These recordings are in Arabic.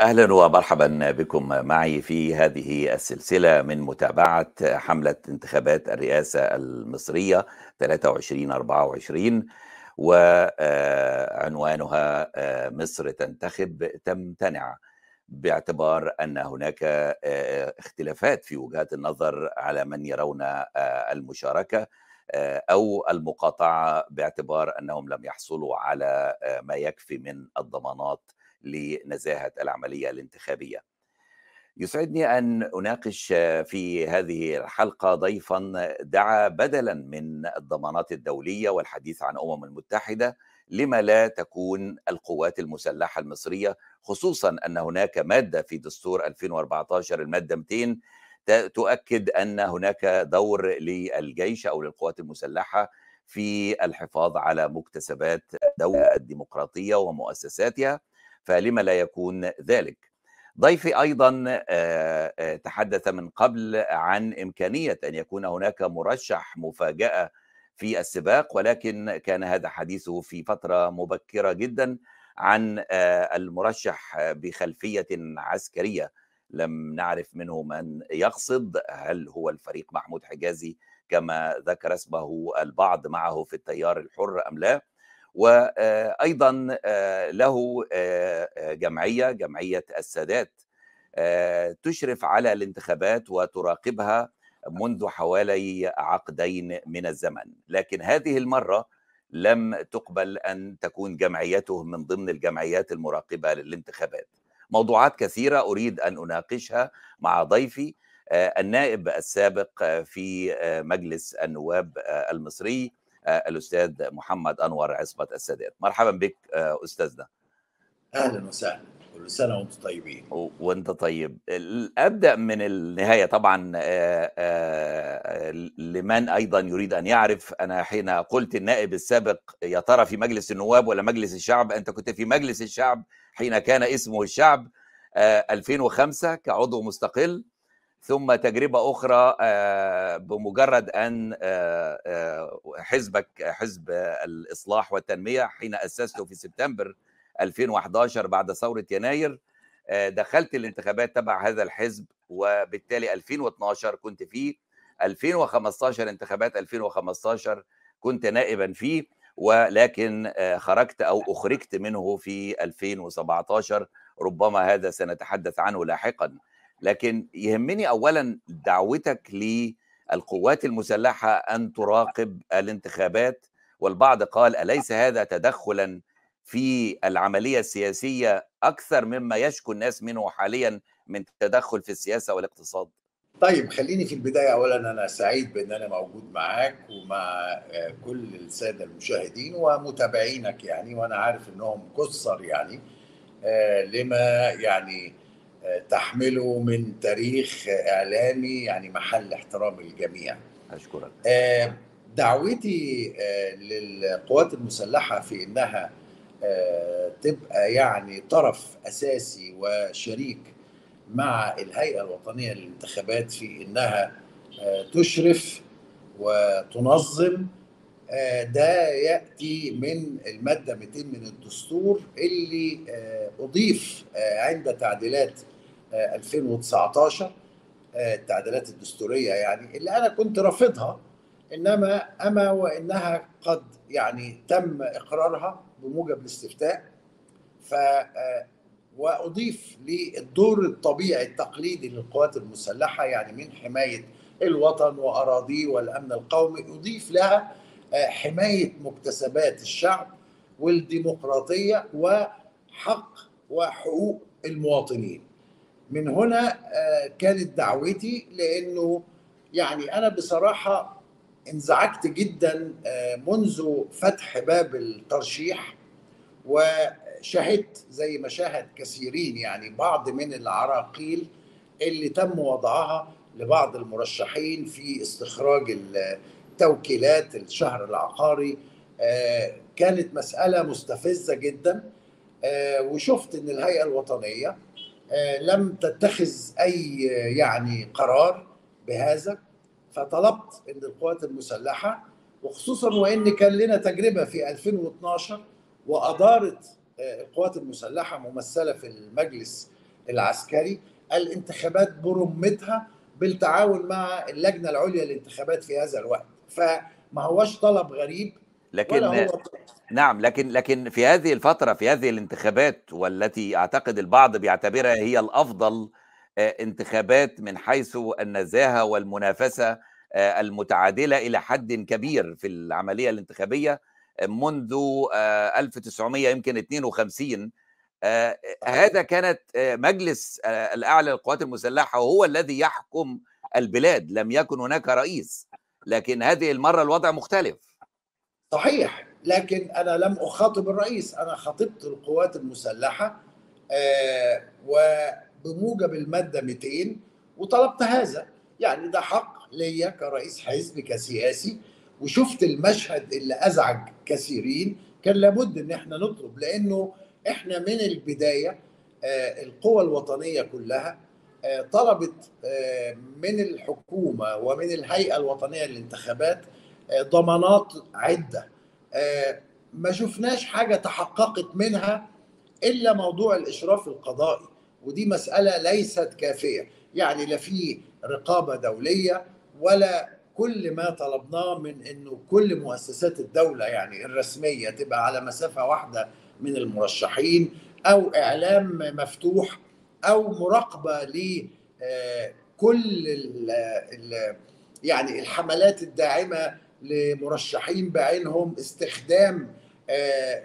أهلا ومرحبا بكم معي في هذه السلسلة من متابعة حملة انتخابات الرئاسة المصرية 23-24 وعنوانها مصر تنتخب تمتنع باعتبار أن هناك اختلافات في وجهات النظر على من يرون المشاركة أو المقاطعة باعتبار أنهم لم يحصلوا على ما يكفي من الضمانات لنزاهة العملية الانتخابية. يسعدني أن أناقش في هذه الحلقة ضيفا دعا بدلا من الضمانات الدولية والحديث عن أمم المتحدة لما لا تكون القوات المسلحة المصرية خصوصا أن هناك مادة في دستور 2014 المادة 200 تؤكد أن هناك دور للجيش أو للقوات المسلحة في الحفاظ على مكتسبات الدولة الديمقراطية ومؤسساتها فلما لا يكون ذلك؟ ضيفي أيضا تحدث من قبل عن إمكانية أن يكون هناك مرشح مفاجأة في السباق ولكن كان هذا حديثه في فترة مبكرة جدا عن المرشح بخلفية عسكرية. لم نعرف منه من يقصد. هل هو الفريق محمود حجازي كما ذكر اسمه البعض معه في التيار الحر أم لا؟ وأيضا له جمعية جمعية السادات تشرف على الانتخابات وتراقبها منذ حوالي عقدين من الزمن. لكن هذه المرة لم تقبل أن تكون جمعيته من ضمن الجمعيات المراقبة للانتخابات. موضوعات كثيرة أريد أن أناقشها مع ضيفي النائب السابق في مجلس النواب المصري الأستاذ محمد أنور عصمت السادات. مرحبا بك أستاذنا. أهلا وسهلا. كل سنة وأنتم طيبين. وأنت طيب. أبدأ من النهاية طبعا لمن أيضا يريد أن يعرف. أنا حين قلت النائب السابق يا ترى في مجلس النواب ولا مجلس الشعب؟ أنت كنت في مجلس الشعب حين كان اسمه الشعب 2005 كعضو مستقل. ثم تجربة أخرى بمجرد أن حزبك حزب الإصلاح والتنمية حين أسسته في سبتمبر 2011 بعد ثورة يناير دخلت الانتخابات تبع هذا الحزب وبالتالي 2012 كنت فيه 2015 انتخابات 2015 كنت نائبا فيه ولكن خرجت أو أخرجت منه في 2017 ربما هذا سنتحدث عنه لاحقاً. لكن يهمني اولا دعوتك للقوات المسلحة أن تراقب الانتخابات والبعض قال أليس هذا تدخلا في العملية السياسية أكثر مما يشكو الناس منه حاليا من تدخل في السياسة والاقتصاد؟ طيب خليني في البداية. اولا أنا سعيد بأن أنا موجود معاك ومع كل السادة المشاهدين ومتابعينك يعني وأنا عارف إنهم كثر يعني لما يعني تحمله من تاريخ إعلامي يعني محل احترام الجميع. أشكرك. دعوتي للقوات المسلحة في إنها تبقى يعني طرف أساسي وشريك مع الهيئة الوطنية للانتخابات في إنها تشرف وتنظم ده يأتي من المادة 200 من الدستور اللي أضيف عند تعديلات 2019 التعديلات الدستورية يعني اللي أنا كنت رافضها إنما أما وإنها قد يعني تم إقرارها بموجب الاستفتاء ف وأضيف للدور الطبيعي التقليدي للقوات المسلحة يعني من حماية الوطن وأراضيه والأمن القومي أضيف لها حماية مكتسبات الشعب والديمقراطية وحق وحقوق المواطنين. من هنا كانت دعوتي لأنه يعني أنا بصراحة انزعجت جدا منذ فتح باب الترشيح وشهدت زي ما شاهد كثيرين يعني بعض من العراقيل اللي تم وضعها لبعض المرشحين في استخراج توكيلات الشهر العقاري. كانت مسألة مستفزة جدا وشفت إن الهيئة الوطنية لم تتخذ أي يعني قرار بهذا فطلبت ان القوات المسلحة وخصوصا وإن كان لنا تجربة في 2012 وأدارت القوات المسلحة ممثلة في المجلس العسكري الانتخابات برمتها بالتعاون مع اللجنة العليا للانتخابات في هذا الوقت. فما هوش طلب غريب لكن هو نعم لكن لكن في هذه الفترة في هذه الانتخابات والتي أعتقد البعض بيعتبرها هي الأفضل آه، انتخابات من حيث النزاهة والمنافسة آه، المتعادلة إلى حد كبير في العملية الانتخابية آه، منذ 1900 يمكن 52 هذا كانت مجلس الأعلى للقوات المسلحة وهو الذي يحكم البلاد لم يكن هناك رئيس لكن هذه المرة الوضع مختلف. صحيح لكن أنا لم أخاطب الرئيس أنا خاطبت القوات المسلحة آه وبموجب المادة 200 وطلبت هذا. يعني ده حق ليا كرئيس حزب كسياسي وشفت المشهد اللي أزعج كثيرين. كان لابد إن إحنا نطلب لأنه إحنا من البداية آه القوى الوطنية كلها آه طلبت آه من الحكومة ومن الهيئة الوطنية للانتخابات ضمانات عدة. آه، ما شفناش حاجة تحققت منها إلا موضوع الإشراف القضائي ودي مسألة ليست كافية. يعني لا في رقابة دولية ولا كل ما طلبناه من إنه كل مؤسسات الدولة يعني الرسمية تبقى على مسافة واحدة من المرشحين أو إعلام مفتوح أو مراقبة لكل آه، يعني الحملات الداعمة لمرشحين بعينهم استخدام آه،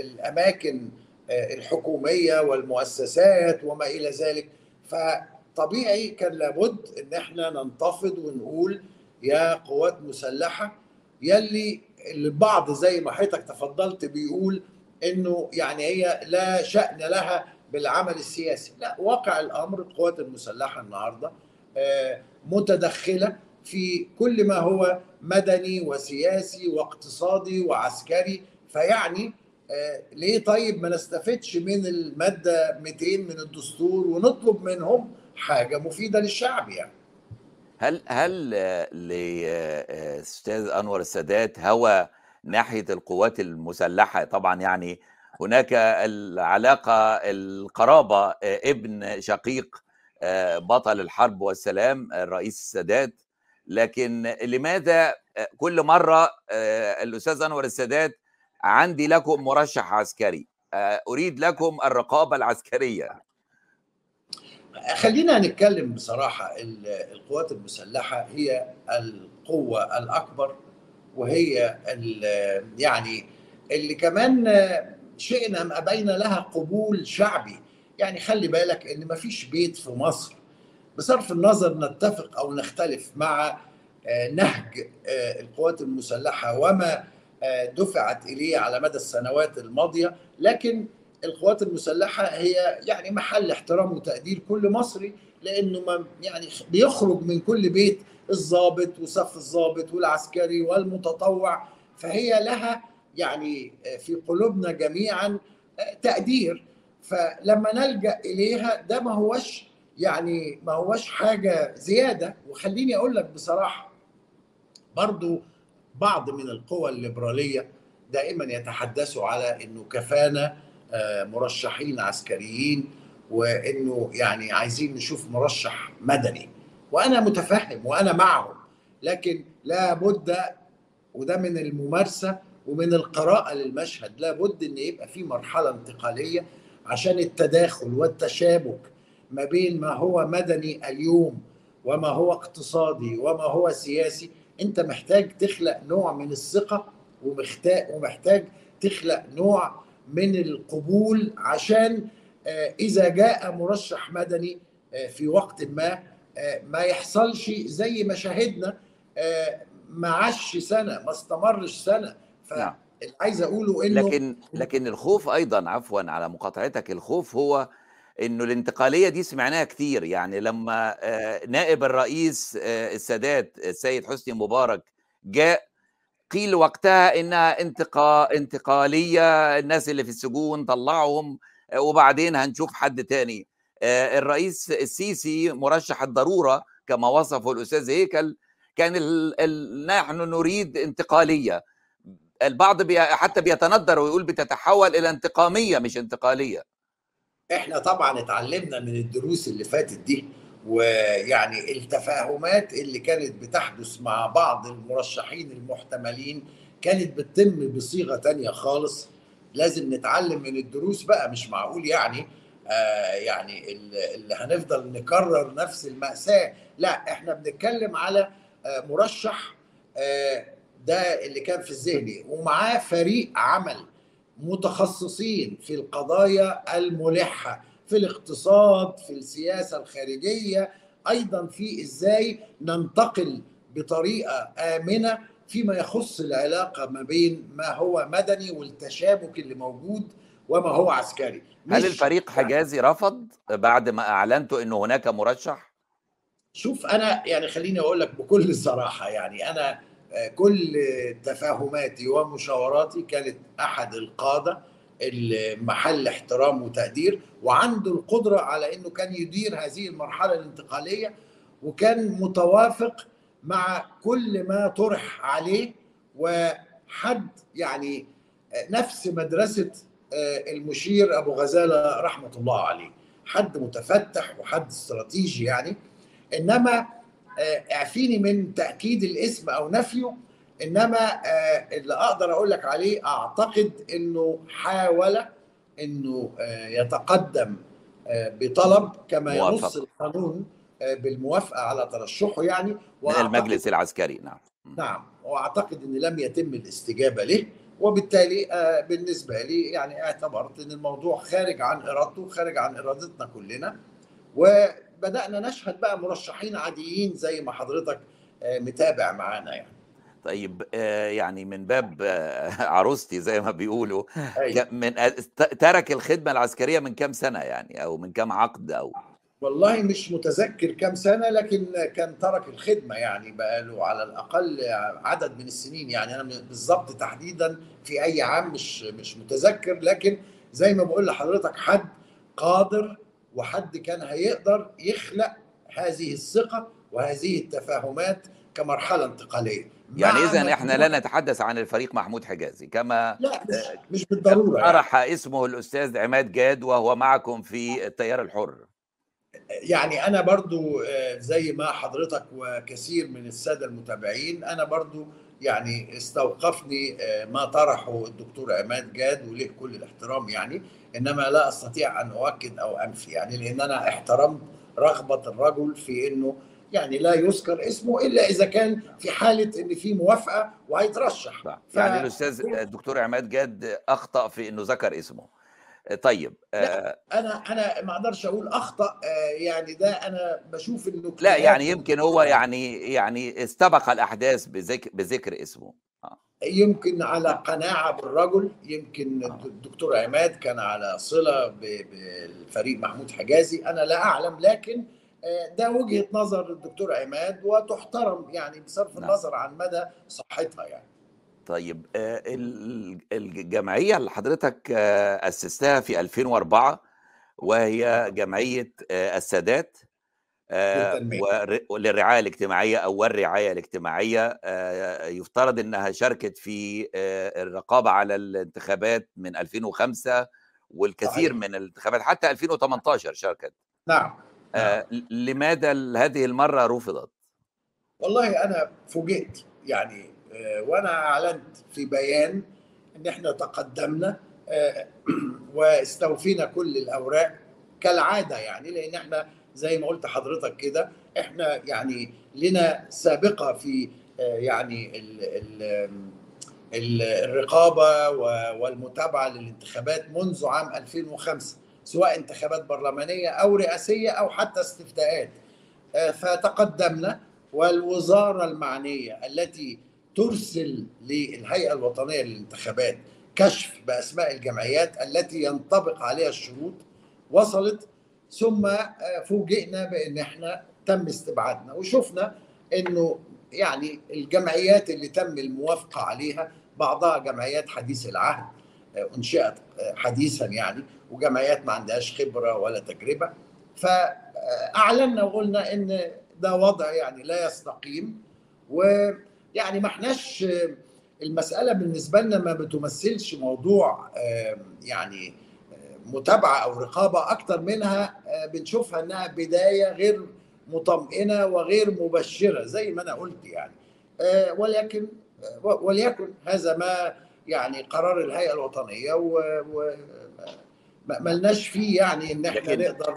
الأماكن آه، الحكومية والمؤسسات وما إلى ذلك. فطبيعي كان لابد إن إحنا ننتفض ونقول يا قوات مسلحة يلي البعض زي ما حضرتك تفضلت بيقول إنه يعني هي لا شأن لها بالعمل السياسي. لا واقع الأمر القوات المسلحة النهارده آه، متدخلة في كل ما هو مدني وسياسي واقتصادي وعسكري. فيعني آه ليه طيب ما نستفدش من المادة 200 من الدستور ونطلب منهم حاجة مفيدة للشعب يعني؟ هل هل لاستاذ أنور السادات هوى ناحية القوات المسلحة؟ طبعا يعني هناك العلاقة القرابة آه، ابن شقيق آه، بطل الحرب والسلام الرئيس السادات. لكن لماذا كل مرة آه، الأستاذ أنور السادات عندي لكم مرشح عسكري آه، أريد لكم الرقابة العسكرية. خلينا نتكلم بصراحة القوات المسلحة هي القوة الأكبر وهي يعني اللي كمان شئنا أم أبينا لها قبول شعبي. يعني خلي بالك إن ما فيش بيت في مصر بصرف النظر نتفق أو نختلف مع آه، نهج آه، القوات المسلحة وما آه، دفعت إليه على مدى السنوات الماضية. لكن القوات المسلحة هي يعني محل احترام وتقدير كل مصري لأنه ما يعني بيخرج من كل بيت الضابط وصف الضابط والعسكري والمتطوع. فهي لها يعني في قلوبنا جميعا تقدير. فلما نلجأ إليها ده ما هوش يعني ما هوش حاجة زيادة. وخليني أقول لك بصراحة برضو بعض من القوى الليبرالية دائما يتحدثوا على إنه كفانا آه، مرشحين عسكريين وإنه يعني عايزين نشوف مرشح مدني. وأنا متفهم وأنا معهم لكن لا بد وده من الممارسة ومن القراءة للمشهد لا بد إن يبقى في مرحلة انتقالية عشان التداخل والتشابك ما بين ما هو مدني اليوم وما هو اقتصادي وما هو سياسي انت محتاج تخلق نوع من الثقة ومحتاج ومحتاج تخلق نوع من القبول عشان آه، إذا جاء مرشح مدني آه، في وقت ما آه، ما يحصلش زي ما شاهدنا ما عاش سنة ما استمرش سنة ف نعم. عايز أقوله إنه لكن لكن الخوف أيضا عفوا على مقاطعتك الخوف هو إنه الانتقالية دي سمعناها كتير يعني لما آه، نائب الرئيس آه، السادات السيد حسني مبارك جاء قيل وقتها إنها انتقا انتقالية الناس اللي في السجون طلعهم آه، وبعدين هنشوف حد تاني. الرئيس السيسي مرشح الضرورة كما وصفه الأستاذ هيكل كان ال ال نحن نريد انتقالية. البعض بي حتى بيتندر ويقول بتتحول إلى انتقامية مش انتقالية. إحنا طبعا اتعلمنا من الدروس اللي فاتت دي ويعني التفاهمات اللي كانت بتحدث مع بعض المرشحين المحتملين كانت بتتم بصيغة تانية خالص. لازم نتعلم من الدروس بقى مش معقول يعني آه يعني اللي هنفضل نكرر نفس المأساة. لا إحنا بنتكلم على آه مرشح آه ده اللي كان في الذهن ومعاه فريق عمل. متخصصين في القضايا الملحة في الاقتصاد في السياسة الخارجية أيضا في إزاي ننتقل بطريقة آمنة فيما يخص العلاقة ما بين ما هو مدني والتشابك اللي موجود وما هو عسكري هل الفريق حجازي رفض بعد ما أعلنتوا أنه هناك مرشح؟ شوف أنا يعني خليني أقول لك بكل صراحة يعني أنا كل تفاهماتي ومشاوراتي كانت أحد القادة المحل احترام وتقدير وعنده القدرة على أنه كان يدير هذه المرحلة الانتقالية وكان متوافق مع كل ما طرح عليه وحد يعني نفس مدرسة المشير أبو غزالة رحمة الله عليه. حد متفتح وحد استراتيجي يعني إنما اعفيني من تأكيد الاسم أو نفيه. إنما اللي أقدر أقول لك عليه أعتقد إنه حاول إنه يتقدم بطلب كما ينص القانون بالموافقة على ترشحه يعني. من المجلس العسكري. نعم. نعم. وأعتقد إن لم يتم الاستجابة له. وبالتالي بالنسبة لي يعني اعتبرت إن الموضوع خارج عن إرادته خارج عن إرادتنا كلنا. وبدأنا نشهد بقى مرشحين عاديين زي ما حضرتك متابع معانا يعني. طيب يعني من باب عروستي زي ما بيقولوا من ترك الخدمة العسكرية من كام سنة يعني؟ أو من كام عقد أو؟ والله مش متذكر كم سنة لكن كان ترك الخدمة يعني بقى له على الأقل عدد من السنين يعني. أنا بالظبط تحديدا في أي عام مش مش متذكر لكن زي ما بقول لحضرتك حد قادر وحد كان هيقدر يخلق هذه الثقة وهذه التفاهمات كمرحلة انتقالية يعني إذا إحنا لا نتحدث عن الفريق محمود حجازي كما لا مش, بالضرورة طرح يعني. اسمه الأستاذ عماد جاد وهو معكم في التيار الحر يعني أنا برضو زي ما حضرتك وكثير من السادة المتابعين أنا برضو يعني استوقفني ما طرحه الدكتور عماد جاد وله كل الاحترام يعني. إنما لا أستطيع أن أؤكد أو أنفي يعني لأن أنا احترمت رغبة الرجل في إنه يعني لا يذكر اسمه إلا إذا كان في حالة إن في موافقة وهيترشح. ف... يعني الأستاذ الدكتور عماد جاد أخطأ في إنه ذكر اسمه. طيب لا أنا أنا ما أقدرش أقول أخطأ يعني ده أنا بشوف إنه لا يعني يمكن هو يعني يعني استبق الأحداث بذكر بذكر اسمه آه. يمكن على قناعة بالرجل يمكن آه. الدكتور عماد كان على صلة بالفريق محمود حجازي أنا لا أعلم لكن ده وجهة نظر الدكتور عماد وتحترم يعني بصرف نعم. النظر عن مدى صحتها يعني طيب الجمعية اللي حضرتك أسستها في 2004 وهي جمعية السادات للرعاية الاجتماعية أو والرعاية الاجتماعية يفترض إنها شاركت في الرقابة على الانتخابات من 2005 والكثير. من الانتخابات حتى 2018 شاركت نعم, نعم. لماذا هذه المرة رفضت؟ والله أنا فوجئت يعني وأنا اعلنت في بيان ان إحنا تقدمنا واستوفينا كل الاوراق كالعادة يعني لأن إحنا زي ما قلت حضرتك كده إحنا يعني لنا سابقة في يعني ال ال الرقابة والمتابعة للانتخابات منذ عام 2005 سواء انتخابات برلمانية أو رئاسية أو حتى استفتاءات. فتقدمنا والوزارة المعنية التي ترسل للهيئة الوطنية للانتخابات كشف بأسماء الجمعيات التي ينطبق عليها الشروط وصلت ثم فوجئنا بأن إحنا تم استبعادنا وشفنا إنه يعني الجمعيات اللي تم الموافقة عليها بعضها جمعيات حديث العهد أنشئت حديثا يعني وجمعيات ما عندهاش خبرة ولا تجربة. فأعلنا وقلنا إن ده وضع يعني لا يستقيم ويعني ما احناش المسألة بالنسبة لنا ما بتمثلش موضوع يعني متابعة أو رقابة أكتر منها بنشوفها إنها بداية غير مطمئنة وغير مبشرة زي ما أنا قلت يعني. ولكن وليكن هذا ما يعني قرار الهيئة الوطنية و, و ملناش فيه يعني إن إحنا نقدر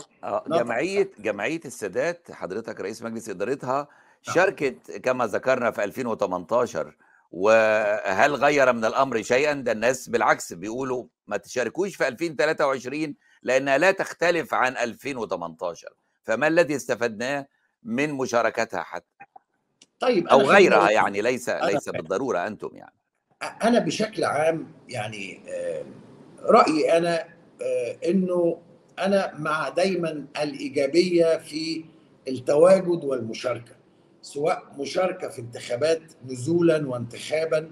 جمعية جمعية السادات حضرتك رئيس مجلس إدارتها شاركت كما ذكرنا في 2018 وهل غير من الأمر شيئا؟ ده الناس بالعكس بيقولوا ما تشاركوش في 2023 لأنها لا تختلف عن 2018 فما الذي استفدناه من مشاركتها حتى؟ طيب أو غيرها يعني ليس ليس بالضرورة أنتم يعني. أنا بشكل عام يعني رأيي أنا إنه أنا مع دايما الإيجابية في التواجد والمشاركة. سواء مشاركة في انتخابات نزولا وانتخابا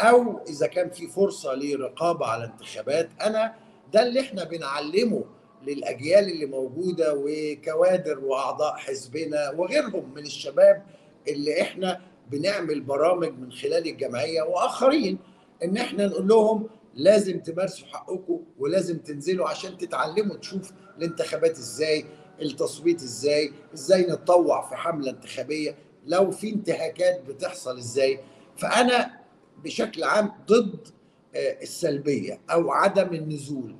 أو إذا كان في فرصة لرقابة على انتخابات أنا ده اللي إحنا بنعلمه للأجيال اللي موجودة وكوادر وأعضاء حزبنا وغيرهم من الشباب اللي إحنا بنعمل برامج من خلال الجمعية وآخرين إن إحنا نقول لهم لازم تمارسوا حقكم ولازم تنزلوا عشان تتعلموا تشوف الانتخابات إزاي التصويت إزاي؟ إزاي نتطوع في حملة انتخابية؟ لو في انتهاكات بتحصل إزاي؟ فأنا بشكل عام ضد السلبية أو عدم النزول.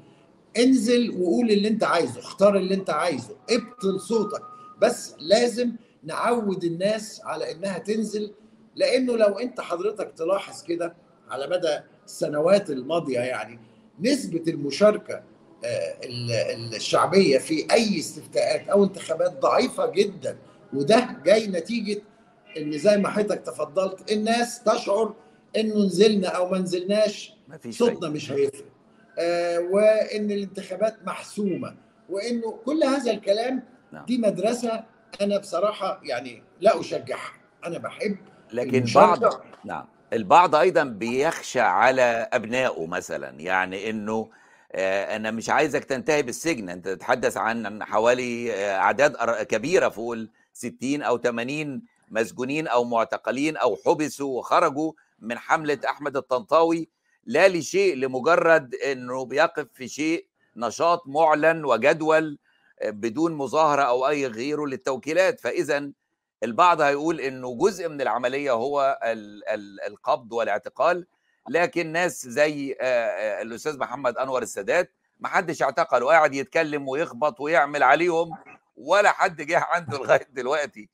انزل وقول اللي أنت عايزه اختار اللي أنت عايزه ابطل صوتك. بس لازم نعود الناس على إنها تنزل لأنه لو أنت حضرتك تلاحظ كده على مدى السنوات الماضية يعني نسبة المشاركة الشعبية في أي استفتاءات أو انتخابات ضعيفة جدا. وده جاي نتيجة إن زي ما حضرتك تفضلت الناس تشعر إنه نزلنا أو ما نزلناش صوتنا مش هيفرق. آه وإن الانتخابات محسومة. وإنه كل هذا الكلام دي مدرسة أنا بصراحة يعني لا أشجعها. أنا بحب لكن بعض نعم. البعض أيضا بيخشى على أبنائه مثلا. يعني إنه أنا مش عايزك تنتهي بالسجن. أنت تتحدث عن حوالي أعداد كبيرة فوق ال 60 أو 80 مسجونين أو معتقلين أو حبسوا وخرجوا من حملة أحمد الطنطاوي. لا لشيء لمجرد إنه بيقف في شيء نشاط معلن وجدول بدون مظاهرة أو أي غيره للتوكيلات. فإذا البعض هيقول إنه جزء من العملية هو القبض والاعتقال. لكن ناس زي الأستاذ محمد أنور السادات ما حدش اعتقل وقاعد يتكلم ويخبط ويعمل عليهم ولا حد جه عنده لغاية دلوقتي.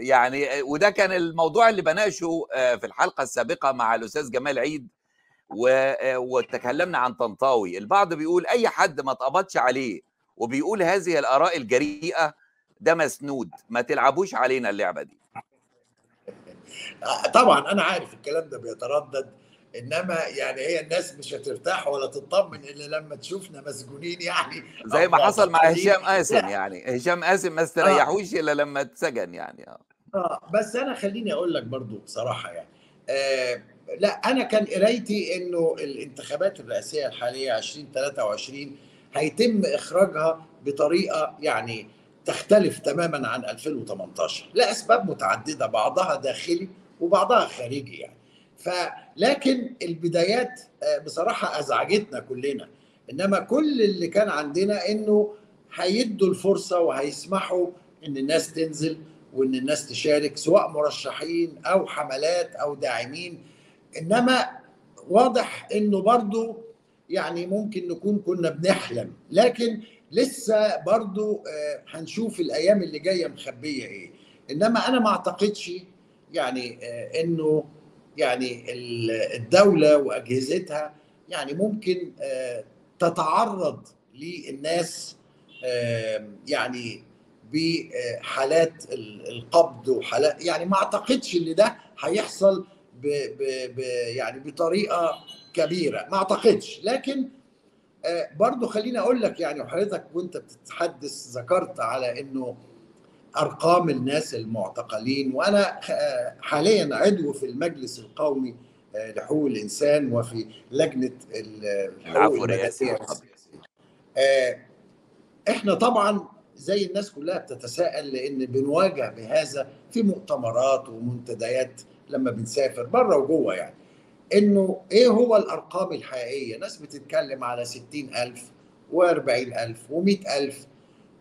يعني وده كان الموضوع اللي بناقشه في الحلقة السابقة مع الأستاذ جمال عيد وتكلمنا عن طنطاوي. البعض بيقول أي حد ما اتقبضش عليه وبيقول هذه الآراء الجريئة ده مسنود ما تلعبوش علينا اللعبة دي. طبعا أنا عارف الكلام ده بيتردد إنما يعني هي الناس مش هترتاح ولا تطمن إلا لما تشوفنا مسجونين يعني زي ما حصل مع هشام قاسم يعني. هشام قاسم ما استريحوش إلا لما اتسجن يعني. آه. آه بس أنا خليني أقول لك برضو بصراحة يعني آه لا أنا كان قرايتي إنه الانتخابات الرئاسية الحالية 2023 هيتم إخراجها بطريقة يعني تختلف تماما عن 2018 لأسباب متعددة بعضها داخلي وبعضها خارجي يعني. فلكن البدايات بصراحة أزعجتنا كلنا. إنما كل اللي كان عندنا إنه هيدوا الفرصة وهيسمحوا إن الناس تنزل وإن الناس تشارك سواء مرشحين أو حملات أو داعمين. إنما واضح إنه برضو يعني ممكن نكون كنا بنحلم. لكن لسه برضو هنشوف الأيام اللي جاية مخبية إيه. إنما أنا ما أعتقدش يعني إنه يعني الدولة وأجهزتها يعني ممكن تتعرض للناس يعني بحالات القبض وحالات يعني ما أعتقدش إن ده هيحصل ب ب ب يعني بطريقة كبيرة ما أعتقدش. لكن برضو خليني أقول لك يعني وحضرتك وأنت بتتحدث ذكرت على إنه أرقام الناس المعتقلين. وأنا حاليا عضو في المجلس القومي لحقوق الإنسان وفي لجنة الحقوق الرئاسيه إحنا طبعا زي الناس كلها بتتساءل لأن بنواجه بهذا في مؤتمرات ومنتديات لما بنسافر بره وجوه يعني. إنه إيه هو الأرقام الحقيقية؟ ناس بتتكلم على 60000 و40000 و100000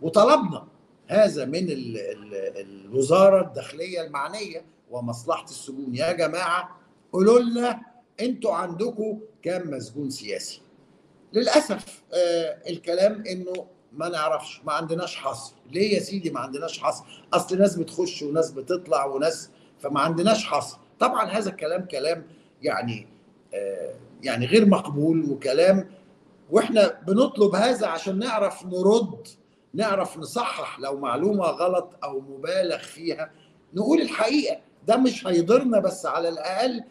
وطلبنا. هذا من ال ال الوزارة الداخلية المعنية ومصلحة السجون. يا جماعة قولوا لنا أنتوا عندكم كام مسجون سياسي؟ للأسف آه الكلام إنه ما نعرفش ما عندناش حصر. ليه يا سيدي ما عندناش حصر؟ أصل ناس بتخش وناس بتطلع وناس فما عندناش حصر. طبعا هذا الكلام كلام يعني آه يعني غير مقبول وكلام وإحنا بنطلب هذا عشان نعرف نرد نعرف نصحح لو معلومة غلط أو مبالغ فيها. نقول الحقيقة ده مش هيضرنا بس على الأقل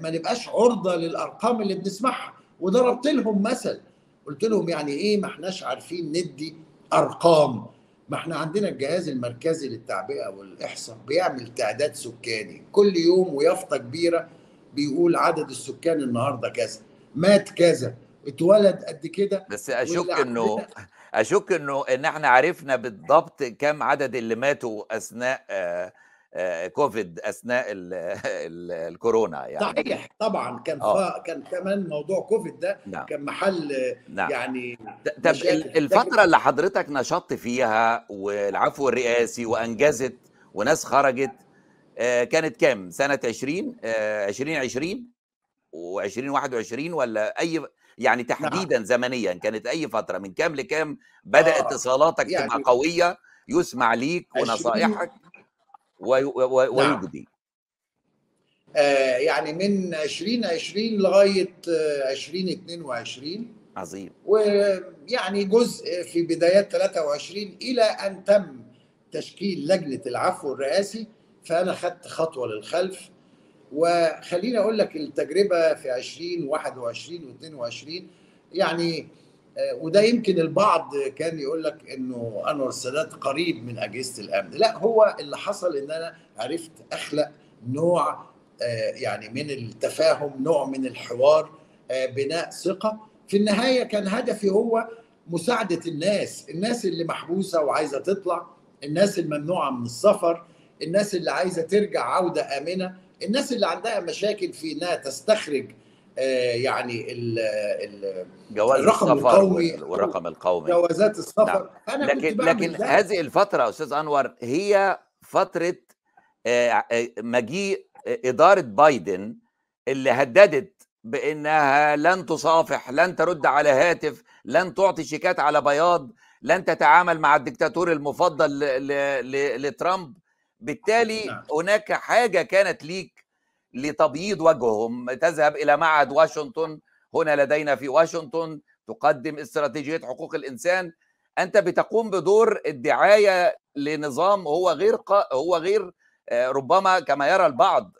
ما نبقاش عرضة للأرقام اللي بنسمعها. وضربت لهم مثل قلت لهم يعني إيه ما إحناش عارفين ندي أرقام؟ ما إحنا عندنا الجهاز المركزي للتعبئة والإحصاء بيعمل تعداد سكاني. كل يوم ويافطة كبيرة بيقول عدد السكان النهارده كذا مات كذا اتولد قد كده. بس أشك إنه أشك إنه إن إحنا عرفنا بالضبط كم عدد اللي ماتوا أثناء آه كوفيد أثناء ال ال الكورونا يعني صحيح طبعا كان أوه. كان كمان موضوع كوفيد ده نعم. كان محل نعم. يعني طب الفترة اللي حضرتك نشطت فيها والعفو الرئاسي وأنجزت وناس خرجت كانت كام سنة 20 2020 و2021 ولا أي يعني تحديدا نعم. زمنيا كانت أي فترة من كام لكام بدا آه. اتصالاتك يعني تبقى قوية يسمع ليك ونصائحك ويجدي آه يعني من 2020 لغاية 2022 عظيم ويعني جزء في بدايات 23 إلى أن تم تشكيل لجنة العفو الرئاسي فأنا خدت خطوة للخلف وخليني أقول لك التجربة في 20 21 و22 يعني وده يمكن البعض كان يقول لك إنه أنور السادات قريب من أجهزة الأمن. لا هو اللي حصل إن أنا عرفت أخلق نوع يعني من التفاهم نوع من الحوار بناء ثقة. في النهاية كان هدفي هو مساعدة الناس الناس اللي محبوسة وعايزة تطلع الناس الممنوعة من السفر الناس اللي عايزة ترجع عودة آمنة. الناس اللي عندها مشاكل في إنها تستخرج يعني ال ال جواز الرقم القومي والرقم القومي جوازات السفر نعم. أنا لكن لكن ده. هذه الفترة أستاذ أنور هي فترة مجيء إدارة بايدن اللي هددت بإنها لن تصافح لن ترد على هاتف لن تعطي شيكات على بياض لن تتعامل مع الدكتاتور المفضل لترامب بالتالي نعم. هناك حاجة كانت ليك لتبييض وجههم تذهب إلى معهد واشنطن هنا لدينا في واشنطن تقدم استراتيجية حقوق الإنسان أنت بتقوم بدور الدعاية لنظام هو غير قا... هو غير ربما كما يرى البعض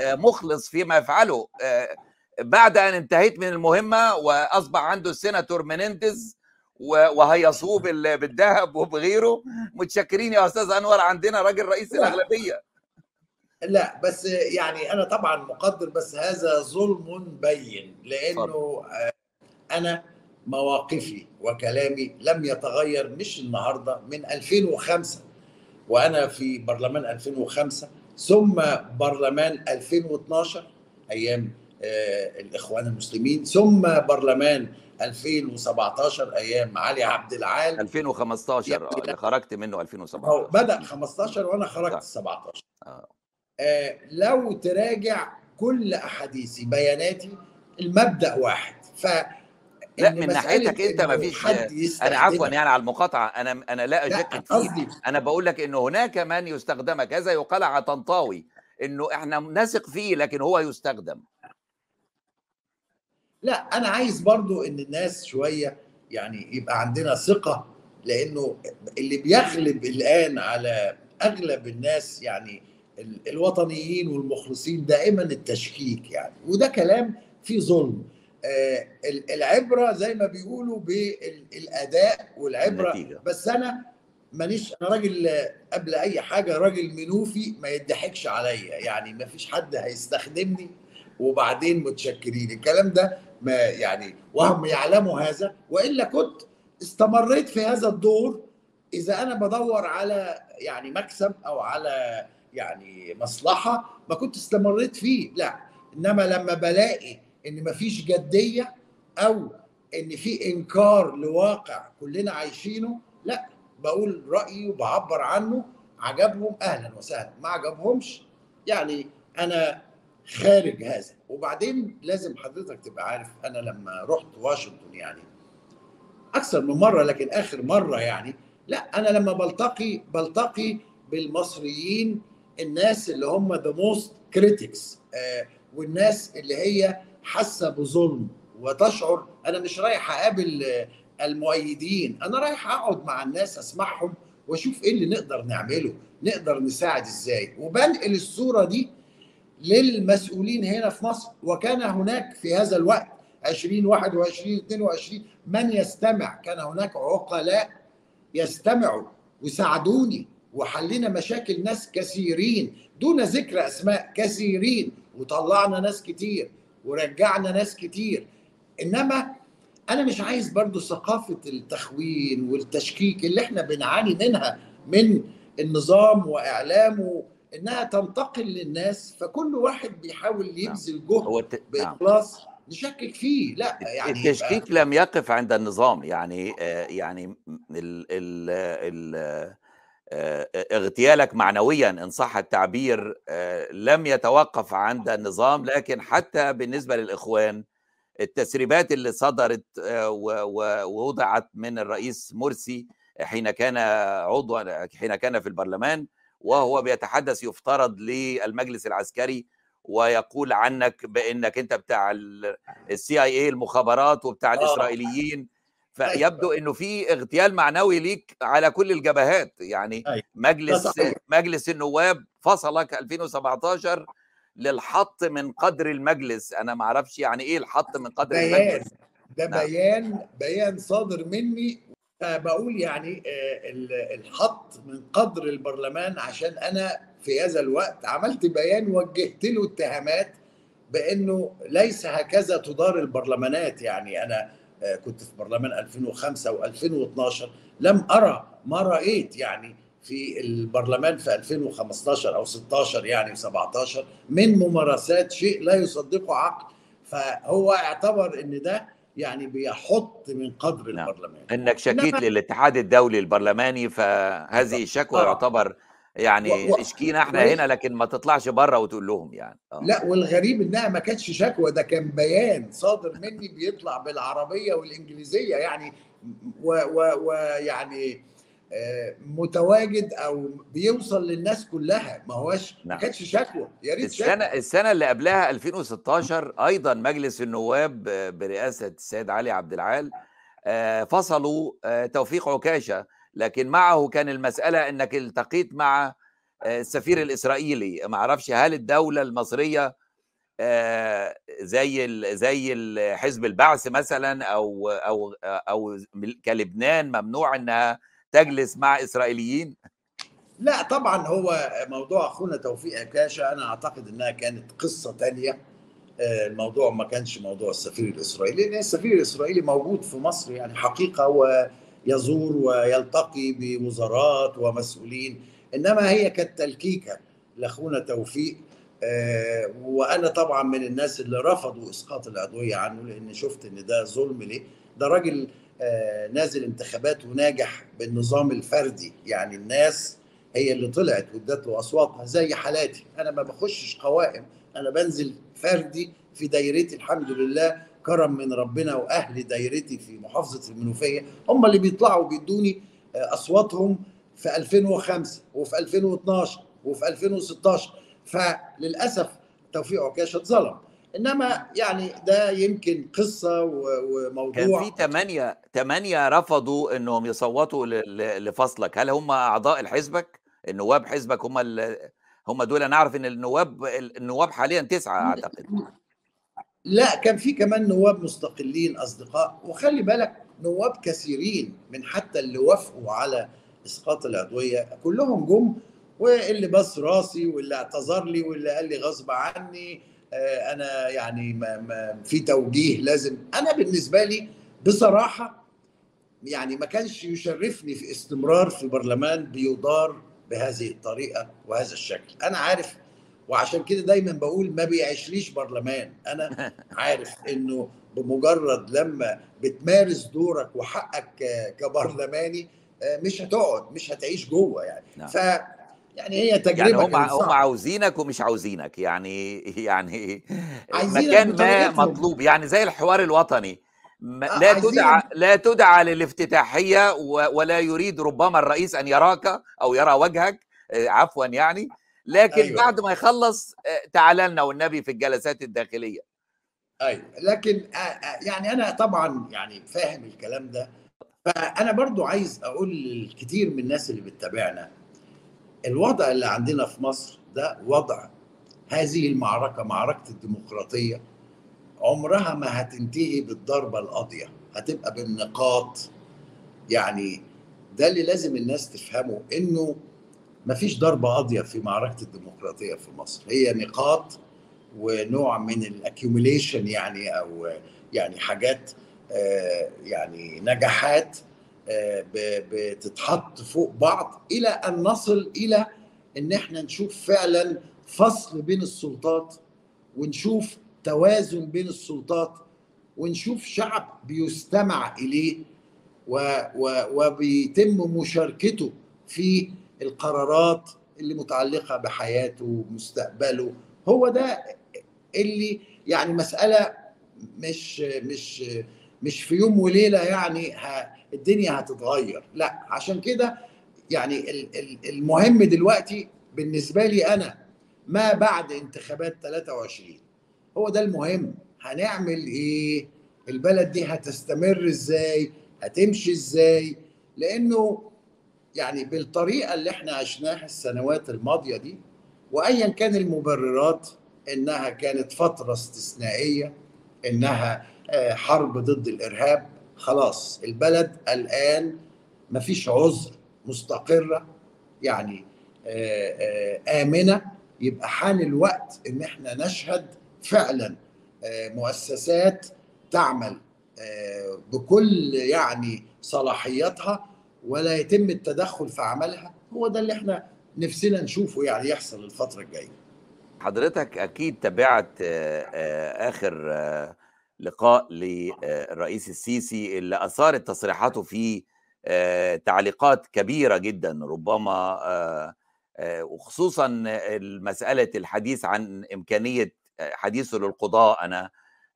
مخلص فيما يفعله بعد أن انتهيت من المهمة وأصبح عنده السيناتور منينديز وهيصوه بالذهب وبغيره. متشكرين يا أستاذ أنور. عندنا راجل رئيس الأغلبية. لا بس يعني أنا طبعا مقدر بس هذا ظلم بين لأنه أنا مواقفي وكلامي لم يتغير مش النهارده من 2005 وأنا في برلمان 2005 ثم برلمان 2012 أيام الإخوان المسلمين ثم برلمان 2017 أيام. علي عبد العال. 2015 يعني اللي خرجت منه 2017 بدأ 15 وأنا خرجت 17 آه. آه لو تراجع كل أحاديثي بياناتي المبدأ واحد. ف لا من ناحيتك أنت ما فيش أنا عفوا يعني على المقاطعة أنا أنا لا اشكك فيه أنا بقول لك إنه هناك من يستخدم كذا يقال على طنطاوي إنه إحنا نثق فيه لكن هو يستخدم. لا أنا عايز برضو إن الناس شوية يعني يبقى عندنا ثقة لأنه اللي بيغلب الآن على أغلب الناس يعني الوطنيين والمخلصين دائما التشكيك يعني. وده كلام فيه ظلم. آه العبرة زي ما بيقولوا بالأداء والعبرة. النتيجة. بس أنا مانيش أنا راجل قبل أي حاجة راجل منوفي ما يضحكش عليا يعني ما فيش حد هيستخدمني وبعدين متشكرين. الكلام ده ما يعني وهم يعلموا هذا وإلا كنت استمريت في هذا الدور إذا أنا بدور على يعني مكسب أو على يعني مصلحة ما كنت استمريت فيه لا. إنما لما بلاقي إن مفيش جدية أو إن في إنكار لواقع كلنا عايشينه لا. بقول رأيي وبعبر عنه عجبهم أهلا وسهلا. ما عجبهمش يعني أنا خارج هذا. وبعدين لازم حضرتك تبقى عارف أنا لما رحت واشنطن يعني أكثر من مرة لكن آخر مرة يعني لا أنا لما بلتقي بلتقي بالمصريين الناس اللي هم the most critics والناس اللي هي حاسة بظلم وتشعر. أنا مش رايح أقابل المؤيدين أنا رايح أقعد مع الناس أسمعهم وأشوف إيه اللي نقدر نعمله نقدر نساعد إزاي. وبنقل الصورة دي للمسؤولين هنا في مصر. وكان هناك في هذا الوقت 2021 22 من يستمع كان هناك عقلاء يستمعوا وساعدوني وحلنا مشاكل ناس كثيرين دون ذكر أسماء كثيرين. وطلعنا ناس كتير ورجعنا ناس كتير. إنما أنا مش عايز برضو ثقافة التخوين والتشكيك اللي إحنا بنعاني منها من النظام وإعلامه إنها تنتقل للناس فكل واحد بيحاول يبذل جهد هو الت... نعم. بإخلاص نشكك فيه. لا يعني التشكيك لم يقف عند النظام. يعني آه، يعني ال ال ال آه، اغتيالك معنويا إن صح التعبير آه، لم يتوقف عند النظام. لكن حتى بالنسبة للإخوان التسريبات اللي صدرت ووضعت من الرئيس مرسي حين كان عضوا حين كان في البرلمان وهو بيتحدث يفترض للمجلس العسكري ويقول عنك بإنك أنت بتاع السي اي اي المخابرات وبتاع آه. الإسرائيليين فيبدو إنه في اغتيال معنوي ليك على كل الجبهات يعني أيوة. مجلس. مجلس النواب فصلك 2017 للحط من قدر المجلس أنا ما أعرفش يعني إيه الحط من قدر بيان المجلس ده نعم. بيان بيان صادر مني بقول يعني آه، ال- الحط من قدر البرلمان عشان أنا في هذا الوقت عملت بيان وجهت له اتهامات بأنه ليس هكذا تدار البرلمانات. يعني أنا آه، كنت في برلمان 2005 و2012 لم أرى ما رأيت يعني في البرلمان في 2015 أو 16 يعني 17 من ممارسات شيء لا يصدقه عقل. فهو اعتبر إن ده يعني بيحط من قدر نعم. البرلمان إنك شكيت للاتحاد الدولي البرلماني فهذه الشكوى آه. يعتبر يعني و- و- اشكينا إحنا وإيه؟ هنا لكن ما تطلعش بره وتقول لهم يعني آه. لا والغريب إنها ما كانتش شكوى ده كان بيان صادر مني بيطلع بالعربية والإنجليزية يعني ويعني متواجد أو بيوصل للناس كلها. ما هوش ما نعم. كانتش شكوى. يا ريت السنة شكوى. السنة اللي قبلها 2016 أيضا مجلس النواب برئاسة السيد علي عبد العال آه، فصلوا آه، توفيق عكاشة. لكن معه كان المسألة إنك التقيت مع آه، السفير الإسرائيلي. ما أعرفش هل الدولة المصرية آه، زي زي حزب البعث مثلا أو أو أو كلبنان ممنوع إنها تجلس مع إسرائيليين؟ لا طبعا هو موضوع أخونا توفيق عكاشة أنا أعتقد إنها كانت قصة تانية. آه، الموضوع ما كانش موضوع السفير الإسرائيلي لأن السفير الإسرائيلي موجود في مصر يعني حقيقة ويزور ويلتقي بوزارات ومسؤولين إنما هي كانت تلكيكة لأخونا توفيق. آه، وأنا طبعا من الناس اللي رفضوا إسقاط العضويه عنه لأن شفت إن ده ظلم ليه. ده راجل نازل انتخابات وناجح بالنظام الفردي. يعني الناس هي اللي طلعت وادت له أصواتها زي حالاتي. أنا ما بخشش قوائم أنا بنزل فردي في دايرتي الحمد لله. كرم من ربنا وأهل دايرتي في محافظة المنوفية. هم اللي بيطلعوا بيدوني آه، أصواتهم في 2005 وفي 2012 وفي 2016 فللأسف توفيق عكاشه اتظلم. إنما يعني ده يمكن قصة و- كان وموضوع في ثمانية ثمانية رفضوا إنهم يصوتوا لفصلك. هل هم أعضاء حزبك النواب حزبك هم ال... هم دول؟ أنا أعرف إن النواب النواب حاليا تسعة أعتقد. لا كان في كمان نواب مستقلين أصدقاء. وخلي بالك نواب كثيرين من حتى اللي وافقوا على إسقاط العضوية كلهم جم واللي بس راسي واللي اعتذر لي واللي قال لي غصب عني أنا يعني ما ما في توجيه لازم. أنا بالنسبة لي بصراحة يعني ما كانش يشرفني في استمرار في برلمان بيدار بهذه الطريقة وهذا الشكل. أنا عارف وعشان كده دايما بقول ما بيعيشليش برلمان. أنا عارف إنه بمجرد لما بتمارس دورك وحقك كبرلماني مش هتقعد مش هتعيش جوه يعني. نعم. ف يعني هي تجربة يعني هم هم عاوزينك ومش عاوزينك يعني يعني مكان ما مطلوب يعني زي الحوار الوطني. لا تدعى لا تدعى للافتتاحية ولا يريد ربما الرئيس أن يراك أو يرى وجهك عفوا يعني. لكن أيوة. بعد ما يخلص تعال لنا والنبي في الجلسات الداخلية. أيوه. لكن يعني أنا طبعا يعني فاهم الكلام ده. فأنا برضو عايز أقول للكثير من الناس اللي بتتابعنا الوضع اللي عندنا في مصر ده وضع هذه المعركة معركة الديمقراطية عمرها ما هتنتهي بالضربة القاضية هتبقى بالنقاط. يعني ده اللي لازم الناس تفهمه إنه مفيش ضربة قاضية في معركة الديمقراطية في مصر. هي نقاط ونوع من الاكيوميليشن يعني أو يعني حاجات يعني نجاحات بتتحط فوق بعض إلى أن نصل إلى إن إحنا نشوف فعلا فصل بين السلطات ونشوف توازن بين السلطات ونشوف شعب بيستمع إليه وبيتم مشاركته في القرارات اللي متعلقة بحياته ومستقبله هو ده اللي يعني مسألة مش مش مش في يوم وليلة يعني الدنيا هتتغير. لا عشان كده يعني المهم دلوقتي بالنسبة لي أنا ما بعد انتخابات 23 هو ده المهم. هنعمل إيه؟ البلد دي هتستمر إزاي؟ هتمشي إزاي؟ لأنه يعني بالطريقة اللي إحنا عشناها السنوات الماضية دي وايا كان المبررات إنها كانت فترة استثنائية إنها حرب ضد الإرهاب خلاص البلد الآن مفيش عذر مستقرة يعني آمنة. يبقى حان الوقت إن إحنا نشهد فعلا مؤسسات تعمل بكل يعني صلاحياتها ولا يتم التدخل في عملها. هو ده اللي إحنا نفسنا نشوفه يعني يحصل الفترة الجاية. حضرتك أكيد تابعت آخر لقاء للرئيس السيسي اللي أثارت تصريحاته فيه تعليقات كبيرة جدا ربما وخصوصا مساله الحديث عن إمكانية حديثه للقضاء. أنا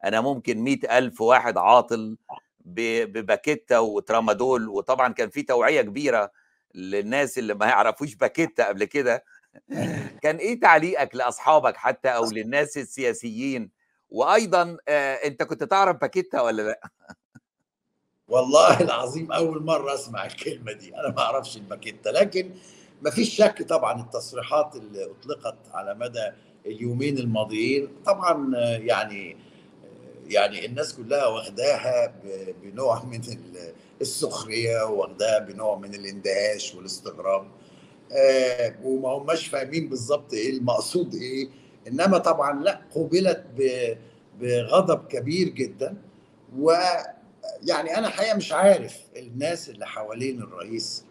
أنا ممكن مئة ألف واحد عاطل بباكيتا وترامادول وطبعا كان في توعية كبيرة للناس اللي ما يعرفوش باكيتا قبل كده. كان إيه تعليقك لأصحابك حتى أو للناس السياسيين وأيضا أنت كنت تعرف باكيتا ولا لأ؟ والله العظيم أول مرة أسمع الكلمة دي أنا ما أعرفش الباكيتا لكن ما فيش شك طبعا التصريحات اللي أطلقت على مدى اليومين الماضيين طبعا يعني يعني الناس كلها واخداها بنوع من السخرية واخداها بنوع من الاندهاش والاستغراب آه وما هماش فاهمين بالظبط إيه المقصود إيه إنما طبعا لا قوبلت بغضب كبير جدا. ويعني أنا حقيقه مش عارف الناس اللي حوالين الرئيس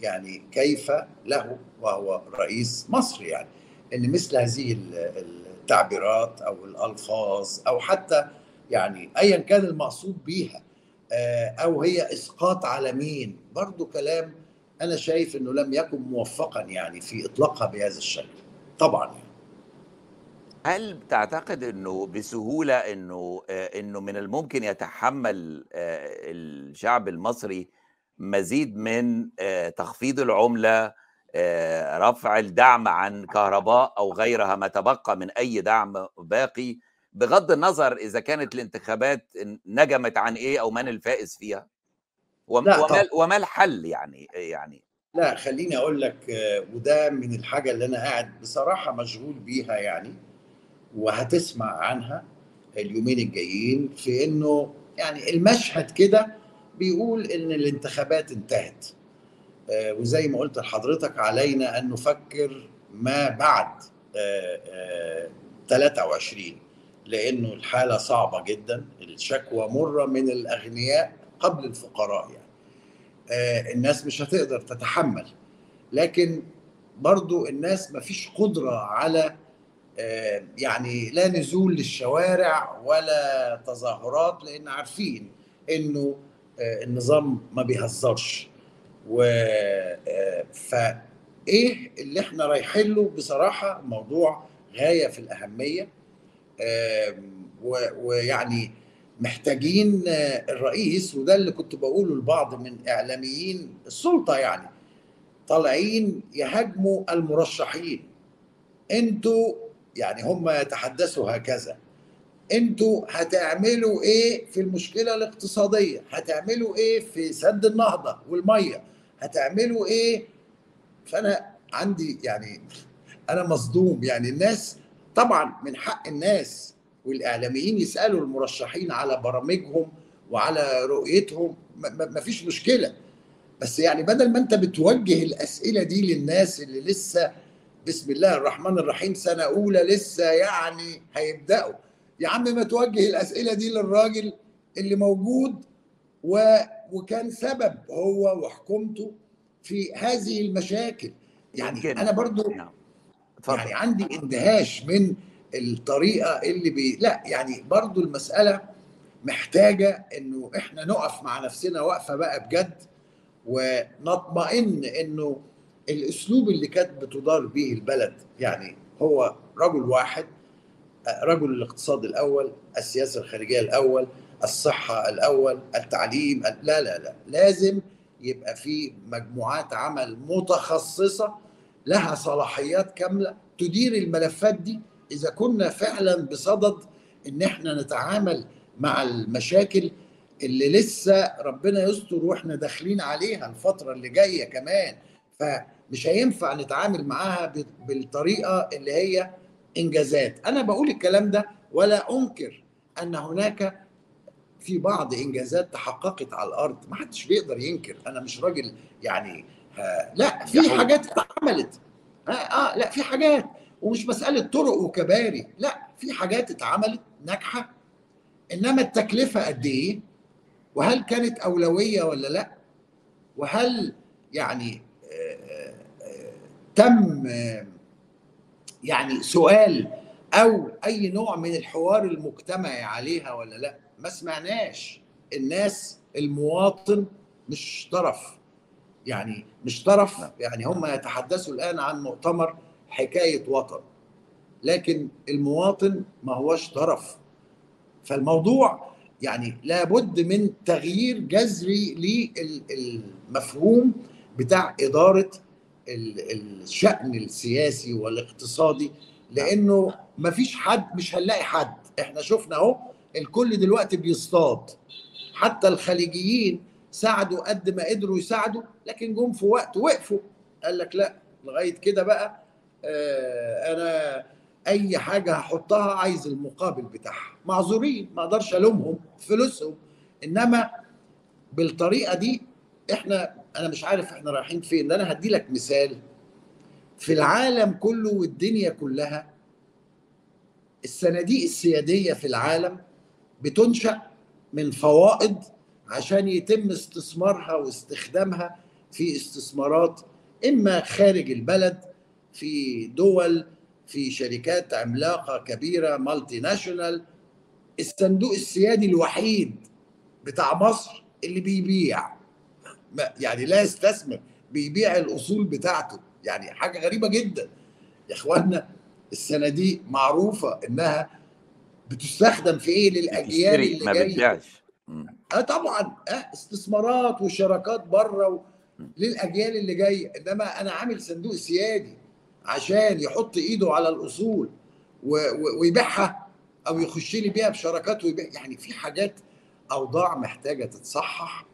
يعني كيف له وهو رئيس مصر يعني. إن مثل هذه التعبيرات أو الألفاظ أو حتى يعني ايا كان المقصود بيها أو هي إسقاط على مين. برضو كلام أنا شايف إنه لم يكن موفقا يعني في إطلاقها بهذا الشكل. طبعا يعني. هل تعتقد إنه بسهولة إنه إنه من الممكن يتحمل الشعب المصري مزيد من تخفيض العملة رفع الدعم عن كهرباء أو غيرها ما تبقى من أي دعم باقي بغض النظر إذا كانت الانتخابات نجمت عن إيه أو من الفائز فيها؟ وما, وما الحل يعني يعني؟ لا خليني أقول لك وده من الحاجة اللي أنا قاعد بصراحة مشغول بيها يعني. وهتسمع عنها اليومين الجايين في إنه يعني المشهد كده بيقول إن الانتخابات انتهت. وزي ما قلت لحضرتك علينا أن نفكر ما بعد 23 لأنه الحالة صعبة جدا. الشكوى مرة من الأغنياء قبل الفقراء يعني. الناس مش هتقدر تتحمل. لكن برضو الناس ما فيش قدرة على آه، يعني لا نزول للشوارع ولا تظاهرات لأن عارفين إنه آه، النظام ما بيهزرش. و آه، فإيه اللي إحنا رايحين له؟ بصراحة موضوع غاية في الأهمية. ويعني محتاجين الرئيس وده اللي كنت بقوله لبعض من إعلاميين السلطة يعني طالعين يهاجموا المرشحين. أنتوا يعني هم يتحدثوا هكذا. أنتوا هتعملوا إيه في المشكلة الاقتصادية؟ هتعملوا إيه في سد النهضة والمية؟ هتعملوا إيه؟ فأنا عندي يعني أنا مصدوم. يعني الناس طبعا من حق الناس والإعلاميين يسألوا المرشحين على برامجهم وعلى رؤيتهم. ما فيش مشكلة. بس يعني بدل ما أنت بتوجه الأسئلة دي للناس اللي لسه بسم الله الرحمن الرحيم سنة أولى لسه يعني هيبدأوا يا عم ما توجه الأسئلة دي للراجل اللي موجود و... وكان سبب هو وحكومته في هذه المشاكل يعني يمكن. أنا برضو نعم. يعني عندي اندهاش من الطريقة اللي بي لا يعني برضو المسألة محتاجة إنه إحنا نقف مع نفسنا وقفة بقى بجد ونطمئن إنه الأسلوب اللي كانت بتدار به البلد يعني هو رجل واحد رجل الاقتصاد الأول السياسة الخارجية الأول الصحة الأول التعليم لا لا لا لازم يبقى في مجموعات عمل متخصصة لها صلاحيات كاملة تدير الملفات دي. إذا كنا فعلا بصدد إن إحنا نتعامل مع المشاكل اللي لسه ربنا يستر وإحنا داخلين عليها الفترة اللي جاية كمان فمش هينفع نتعامل معاها بالطريقة اللي هي إنجازات. أنا بقول الكلام ده ولا أنكر أن هناك في بعض إنجازات تحققت على الأرض. ما حدش بيقدر ينكر. أنا مش راجل يعني لا في حاجات اتعملت. آه, آه لا في حاجات. ومش مسألة طرق وكباري. لا في حاجات اتعملت ناجحة. إنما التكلفة قد إيه؟ وهل كانت أولوية ولا لا؟ وهل يعني آه آه تم يعني سؤال أو أي نوع من الحوار المجتمعي عليها ولا لأ؟ ما سمعناش الناس المواطن مش طرف. يعني مش طرف نعم. يعني هم يتحدثوا الآن عن مؤتمر حكاية وطن. لكن المواطن ما هوش طرف. فالموضوع يعني لابد من تغيير جذري للمفهوم بتاع إدارة الشأن السياسي والاقتصادي لأنه ما فيش حد مش هنلاقي حد. إحنا شفنا أهو الكل دلوقتي بيصطاد. حتى الخليجيين ساعدوا قد ما قدروا يساعدوا لكن جم في وقت وقفوا. قال لك لا لغاية كده بقى آه أنا أي حاجة هحطها عايز المقابل بتاعها. معذورين ما أقدرش ألومهم فلوسهم. إنما بالطريقة دي إحنا أنا مش عارف إحنا رايحين فين أنا هدي لك مثال. في العالم كله والدنيا كلها الصناديق السيادية في العالم بتنشأ من فوائد عشان يتم استثمارها واستخدامها في استثمارات إما خارج البلد في دول في شركات عملاقة كبيرة مالتي ناشونال الصندوق السيادي الوحيد بتاع مصر اللي بيبيع. يعني لا يستثمر بيبيع الأصول بتاعته. يعني حاجة غريبة جدا. يا اخوانا الصناديق معروفة إنها بتستخدم في إيه؟ للأجيال اللي ما جاية. آه طبعا. آه استثمارات وشراكات بره و... للأجيال اللي جاية. إنما أنا عامل صندوق سيادي عشان يحط إيده على الأصول و... و... ويبيعها أو يخش لي بيها بشراكات ويبيع. يعني في حاجات أوضاع محتاجة تتصحح.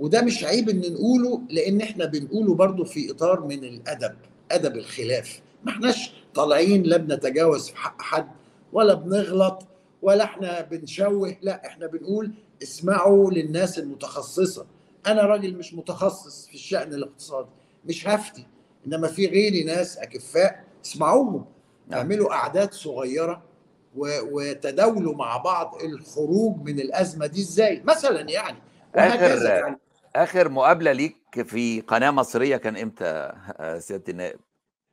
وده مش عيب إن نقوله لإن إحنا بنقوله برضو في إطار من الأدب أدب الخلاف ما إحناش طالعين لا بنتجاوز في حق حد ولا بنغلط ولا إحنا بنشوه لا إحنا بنقول اسمعوا للناس المتخصصة أنا راجل مش متخصص في الشأن الاقتصادي مش هفتي إنما في غيري ناس أكفاء اسمعوهم نعم. اعملوا أعداد صغيرة وتداولوا مع بعض الخروج من الأزمة دي إزاي مثلا يعني آخر يعني. آخر مقابلة ليك في قناة مصرية كان إمتى سيادة النائب؟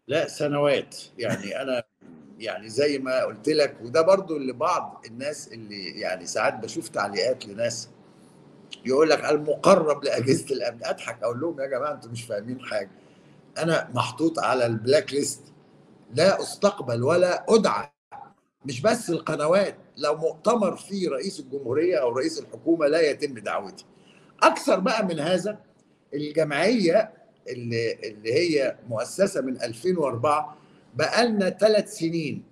لا سنوات. يعني أنا يعني زي ما قلت لك وده برضو اللي بعض الناس اللي يعني ساعات بشوف تعليقات لناس يقول لك المقرب لأجهزة الأمن. أضحك أقول لهم يا جماعة أنتم مش فاهمين حاجة. أنا محطوط على البلاك ليست. لا أستقبل ولا أدعى. مش بس القنوات لو مؤتمر فيه رئيس الجمهورية أو رئيس الحكومة لا يتم دعوتي أكثر بقى من هذا الجمعية اللي اللي هي مؤسسة من 2004 بقى لنا ثلاث سنين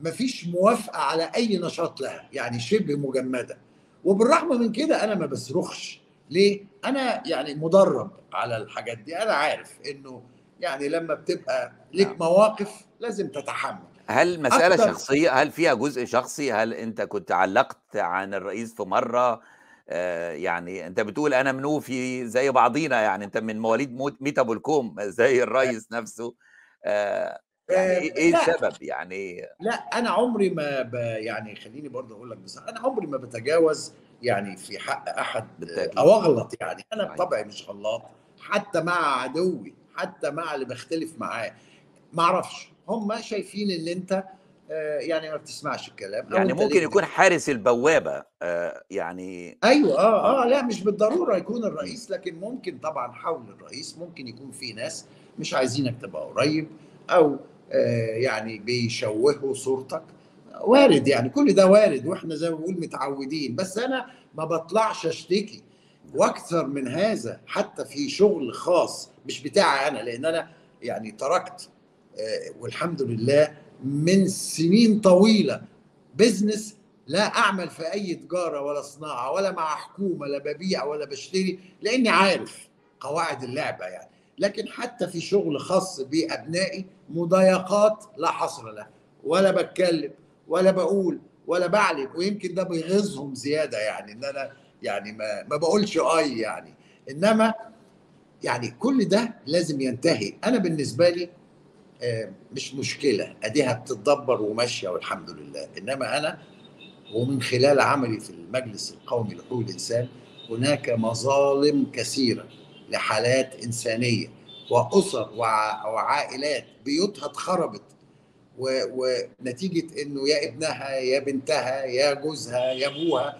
مفيش موافقة على أي نشاط لها يعني شبه مجمدة. وبالرغم من كده أنا ما بصرخش. ليه؟ أنا يعني مدرب على الحاجات دي. أنا عارف إنه يعني لما بتبقى ليك نعم. مواقف لازم تتحمل. هل مسألة أكتر- شخصية هل فيها جزء شخصي؟ هل أنت كنت علقت عن الرئيس في مرة؟ يعني أنت بتقول أنا منوفي زي بعضينا يعني أنت من مواليد ميتا بولكوم زي الرئيس نفسه آه، يعني آه، إيه إيه لا. السبب يعني لا أنا عمري ما ب... يعني خليني برضه أقول لك بس أنا عمري ما بتجاوز يعني في حق أحد بالتأكيد. أو أغلط يعني أنا أيوة. بطبعي مش غلط حتى مع عدوي حتى مع اللي بختلف معاه ما أعرفش هم شايفين إن أنت آه، يعني ما بتسمعش الكلام يعني ممكن يكون حارس البوابة آه، يعني أيوه آه آه. لا مش بالضرورة يكون الرئيس لكن ممكن طبعا حول الرئيس ممكن يكون في ناس مش عايزينك تبقى قريب أو آه يعني بيشوهوا صورتك. وارد يعني كل ده وارد وإحنا زي ما بنقول متعودين. بس أنا ما بطلعش أشتكي وأكثر من هذا حتى في شغل خاص مش بتاعي أنا لأن أنا يعني تركت آه والحمد لله من سنين طويلة. بزنس لا أعمل في أي تجارة ولا صناعة ولا مع حكومة لا ببيع ولا بشتري لأني عارف قواعد اللعبة يعني. لكن حتى في شغل خاص بأبنائي مضايقات لا حصر لها. ولا بتكلم ولا بقول ولا بعلم ويمكن ده بيغيظهم زيادة يعني إن أنا يعني ما ما بقولش آي يعني. إنما يعني كل ده لازم ينتهي. أنا بالنسبة لي مش مشكلة. أديها بتتدبر وماشية والحمد لله. إنما أنا ومن خلال عملي في المجلس القومي لحقوق الإنسان هناك مظالم كثيرة لحالات إنسانية وأسر وع- وعائلات بيوتها اتخربت ونتيجة إنه يا ابنها يا بنتها يا جوزها يا أبوها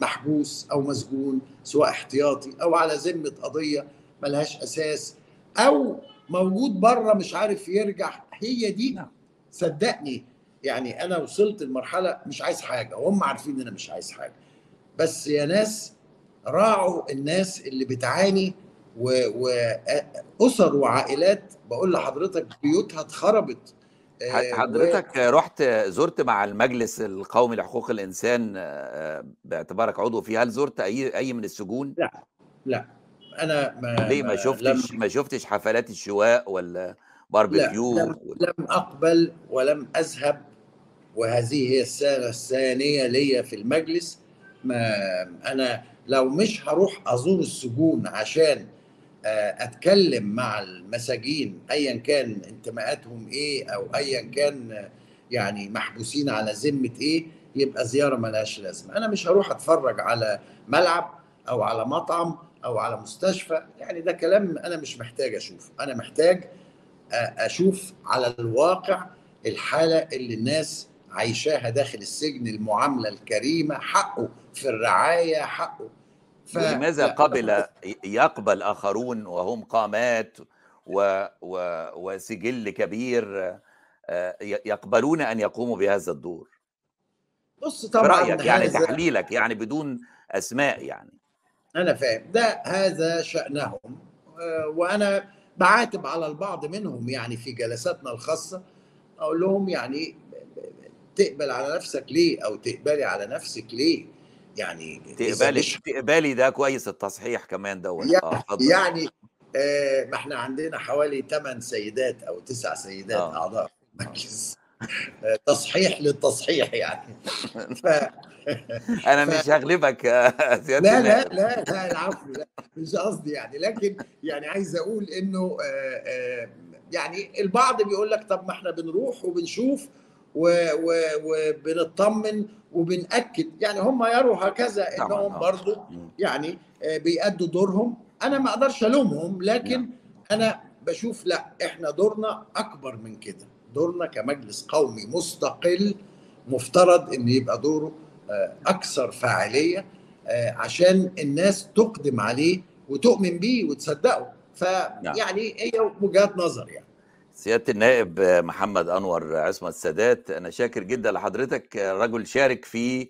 محبوس أو مسجون سواء احتياطي أو على ذمة قضية ملهاش أساس أو موجود بره مش عارف يرجع هي دي نعم. صدقني يعني أنا وصلت لمرحلة مش عايز حاجة وهم عارفين إن أنا مش عايز حاجة بس يا ناس راعوا الناس اللي بتعاني واسر وعائلات بقول لحضرتك بيوتها اتخربت آه، حضرتك رحت زرت مع المجلس القومي لحقوق الإنسان آه، باعتبارك عضو فيه هل زرت أي أي من السجون؟ لا أنا ما ليه ما شفتش ما شفتش حفلات الشواء ولا باربيكيو لم, لم أقبل ولم أذهب وهذه هي السنة الثانية ليا في المجلس. ما أنا لو مش هروح أزور السجون عشان آه، أتكلم مع المساجين ايا كان انتماءاتهم إيه أو ايا كان يعني محبوسين على ذمة إيه يبقى زيارة ملهاش لازمة. أنا مش هروح أتفرج على ملعب أو على مطعم أو على مستشفى يعني ده كلام أنا مش محتاج أشوفه. أنا محتاج أشوف على الواقع الحالة اللي الناس عايشاها داخل السجن المعاملة الكريمة حقه في الرعاية حقه. ف... لماذا قبل يقبل آخرون وهم قامات و... و... وسجل كبير يقبلون أن يقوموا بهذا الدور؟ بص طبعا رايك يعني تحليلك يعني بدون أسماء يعني. أنا فاهم. ده هذا شأنهم. آه، وأنا بعاتب على البعض منهم يعني في جلساتنا الخاصة أقول لهم يعني تقبل على نفسك ليه أو تقبلي على نفسك ليه؟ يعني تقبلي مش- تقبلي ده كويس التصحيح كمان دوت. يعني- اتفضل. يعني آه، ما إحنا عندنا حوالي 8 سيدات أو 9 سيدات آه. أعضاء في المجلس آه، تصحيح للتصحيح يعني ف... أنا مش هغلبك يا سياده لا لا. لا لا العفو لا مش قصدي يعني لكن يعني عايز أقول إنه آه، آه، يعني البعض بيقول لك طب ما إحنا بنروح وبنشوف وبنطمن وبنأكد يعني هم يروا هكذا إنهم آه. برضو. يعني آه، بيأدوا دورهم أنا ما أقدرش ألومهم لكن نعم. أنا بشوف لا إحنا دورنا أكبر من كده دورنا كمجلس قومي مستقل مفترض إن يبقى دوره آه، أكثر فاعلية آه، عشان الناس تقدم عليه وتؤمن بيه وتصدقه. فيعني هي وجهات نظر يعني. سيادة النائب محمد أنور عصمت السادات أنا شاكر جدا لحضرتك رجل شارك في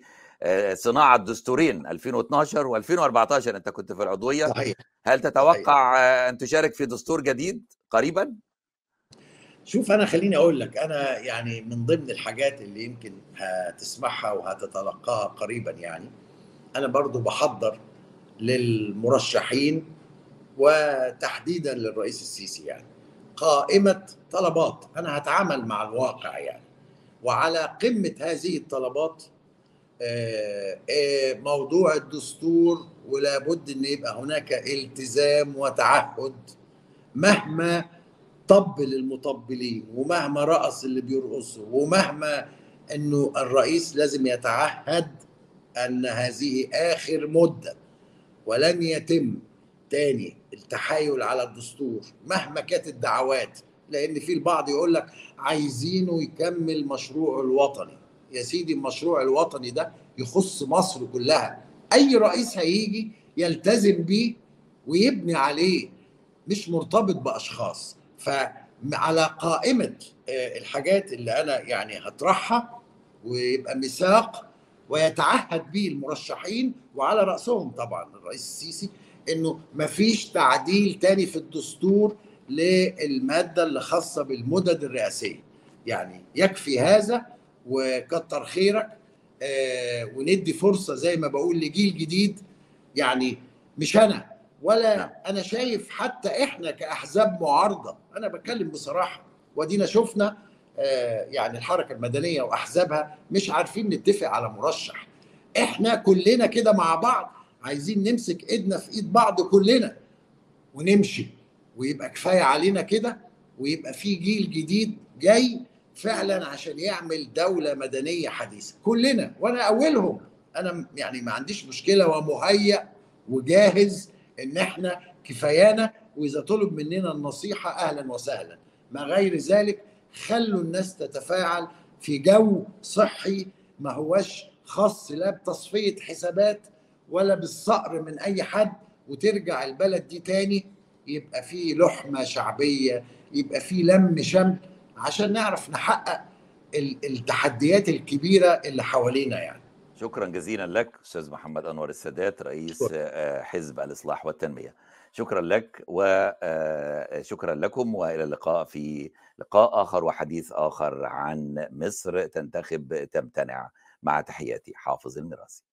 صناعة دستورين 2012 و2014 أنت كنت في العضوية. صحيح. هل تتوقع صحيح. أن تشارك في دستور جديد قريبا؟ شوف أنا خليني أقول لك أنا يعني من ضمن الحاجات اللي يمكن هتسمعها وهتتلقاها قريبا يعني أنا برضو بحضر للمرشحين وتحديدا للرئيس السيسي يعني. قائمة طلبات أنا هتعامل مع الواقع يعني. وعلى قمة هذه الطلبات موضوع الدستور ولا بد إن يبقى هناك التزام وتعهد مهما طبل المطبلين ومهما رقص اللي بيرقصوا ومهما إنه الرئيس لازم يتعهد أن هذه آخر مدة ولن يتم. تاني التحايل على الدستور مهما كانت الدعوات لأن في البعض يقول لك عايزينه يكمل مشروعه الوطني. يا سيدي المشروع الوطني ده يخص مصر كلها. أي رئيس هيجي يلتزم بيه ويبني عليه مش مرتبط بأشخاص. فعلى قائمة الحاجات اللي أنا يعني هطرحها ويبقى ميثاق ويتعهد به المرشحين وعلى رأسهم طبعا الرئيس السيسي إنه مفيش تعديل تاني في الدستور للمادة اللي خاصة بالمدد الرئاسية. يعني يكفي هذا وكتر خيرك آه وندي فرصة زي ما بقول لجيل جديد. يعني مش أنا ولا أنا شايف حتى إحنا كأحزاب معارضة أنا بتكلم بصراحة ودينا شفنا آه يعني الحركة المدنية وأحزابها مش عارفين نتفق على مرشح. إحنا كلنا كده مع بعض عايزين نمسك إيدنا في إيد بعض كلنا ونمشي. ويبقى كفاية علينا كده ويبقى في جيل جديد جاي فعلا عشان يعمل دولة مدنية حديثة. كلنا وأنا أولهم. أنا يعني ما عنديش مشكلة ومهيأ وجاهز إن إحنا كفايانا وإذا طلب مننا النصيحة أهلا وسهلا. ما غير ذلك خلوا الناس تتفاعل في جو صحي ما هوش خاص لا بتصفية حسابات ولا بالصقر من أي حد وترجع البلد دي تاني يبقى في لحمة شعبية يبقى في لم شمل عشان نعرف نحقق التحديات الكبيرة اللي حوالينا يعني. شكرا جزيلا لك أستاذ محمد أنور السادات رئيس حزب الإصلاح والتنمية. شكرا لك وشكرا لكم وإلى اللقاء في لقاء آخر وحديث آخر عن مصر تنتخب تمتنع. مع تحياتي حافظ المراسي